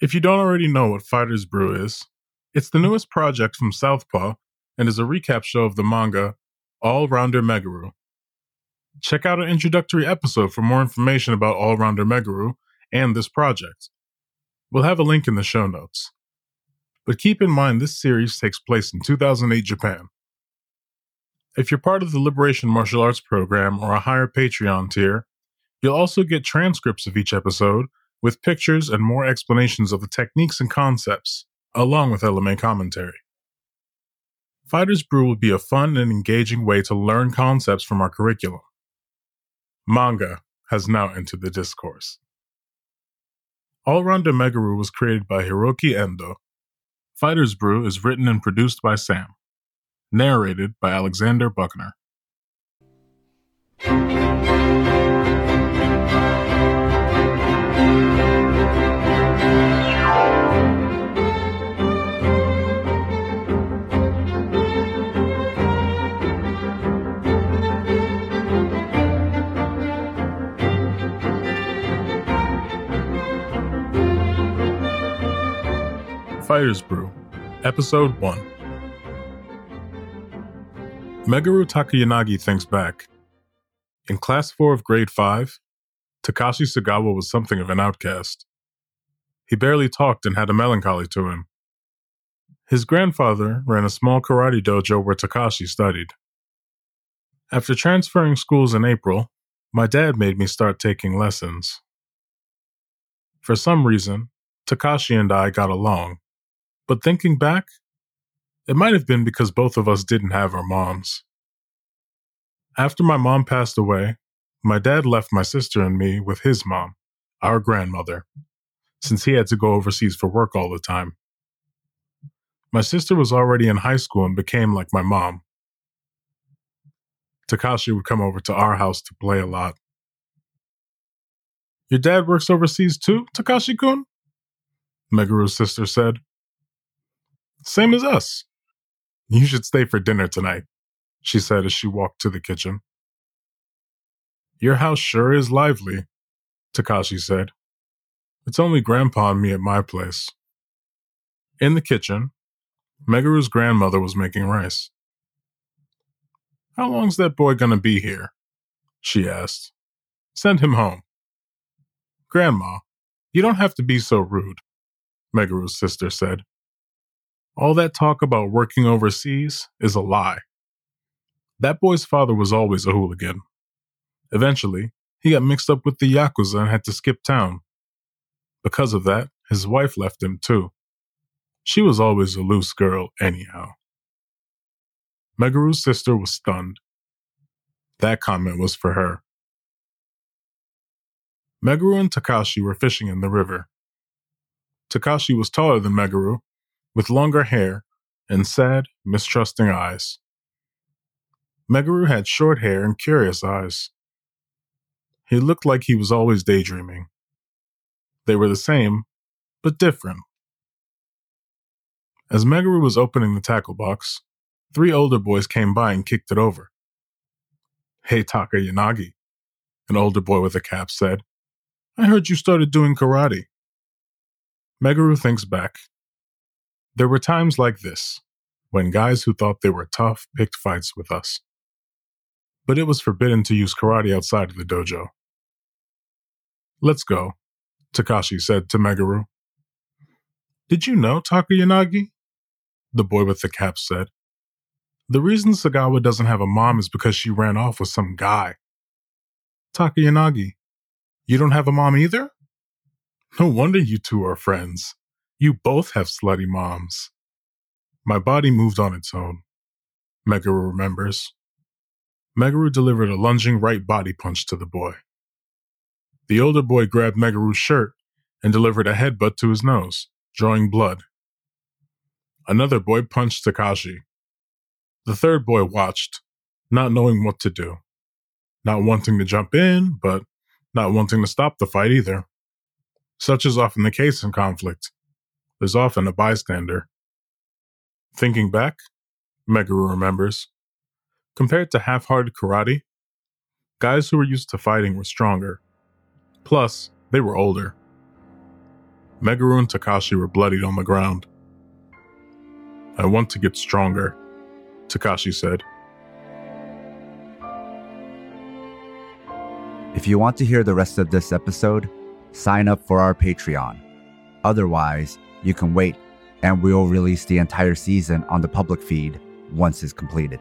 If you don't already know what Fighters Brew is, it's the newest project from Southpaw and is a recap show of the manga All Rounder Meguru. Check out our introductory episode for more information about All Rounder Meguru and this project. We'll have a link in the show notes. But keep in mind this series takes place in 2008 Japan. If you're part of the Liberation Martial Arts program or a higher Patreon tier, you'll also get transcripts of each episode with pictures and more explanations of the techniques and concepts, along with LMA commentary. Fighters Brew will be a fun and engaging way to learn concepts from our curriculum. Manga has now entered the discourse. All Rounder Megaroo was created by Hiroki Endo. Fighters Brew is written and produced by Sam. Narrated by Alexander Buckner. Fighters Brew, Episode 1. Meguru Takayanagi thinks back. In Class 4 of Grade 5, Takashi Sagawa was something of an outcast. He barely talked and had a melancholy to him. His grandfather ran a small karate dojo where Takashi studied. After transferring schools in April, my dad made me start taking lessons. For some reason, Takashi and I got along. But thinking back, it might have been because both of us didn't have our moms. After my mom passed away, my dad left my sister and me with his mom, our grandmother, since he had to go overseas for work all the time. My sister was already in high school and became like my mom. Takashi would come over to our house to play a lot. Your dad works overseas too, Takashi kun? Meguru's sister said. Same as us. You should stay for dinner tonight, she said as she walked to the kitchen. Your house sure is lively, Takashi said. It's only Grandpa and me at my place. In the kitchen, Meguru's grandmother was making rice. How long's that boy gonna be here? she asked. Send him home. Grandma, you don't have to be so rude, Meguru's sister said. All that talk about working overseas is a lie. That boy's father was always a hooligan. Eventually, he got mixed up with the Yakuza and had to skip town. Because of that, his wife left him too. She was always a loose girl, anyhow. Meguru's sister was stunned. That comment was for her. Meguru and Takashi were fishing in the river. Takashi was taller than Meguru with longer hair and sad, mistrusting eyes. Meguru had short hair and curious eyes. He looked like he was always daydreaming. They were the same, but different. As Meguru was opening the tackle box, three older boys came by and kicked it over. Hey, Takayanagi, an older boy with a cap said. I heard you started doing karate. Meguru thinks back there were times like this, when guys who thought they were tough picked fights with us. But it was forbidden to use karate outside of the dojo. Let's go, Takashi said to Meguru. Did you know, Takayanagi? The boy with the cap said. The reason Sagawa doesn't have a mom is because she ran off with some guy. Takayanagi, you don't have a mom either? No wonder you two are friends. You both have slutty moms. My body moved on its own. Meguru remembers. Meguru delivered a lunging right body punch to the boy. The older boy grabbed Meguru's shirt and delivered a headbutt to his nose, drawing blood. Another boy punched Takashi. The third boy watched, not knowing what to do. Not wanting to jump in, but not wanting to stop the fight either. Such is often the case in conflict there's often a bystander. Thinking back, Meguru remembers, compared to half hearted karate, guys who were used to fighting were stronger. Plus, they were older. Meguru and Takashi were bloodied on the ground. I want to get stronger, Takashi said. If you want to hear the rest of this episode, sign up for our Patreon. Otherwise, you can wait and we'll release the entire season on the public feed once it's completed.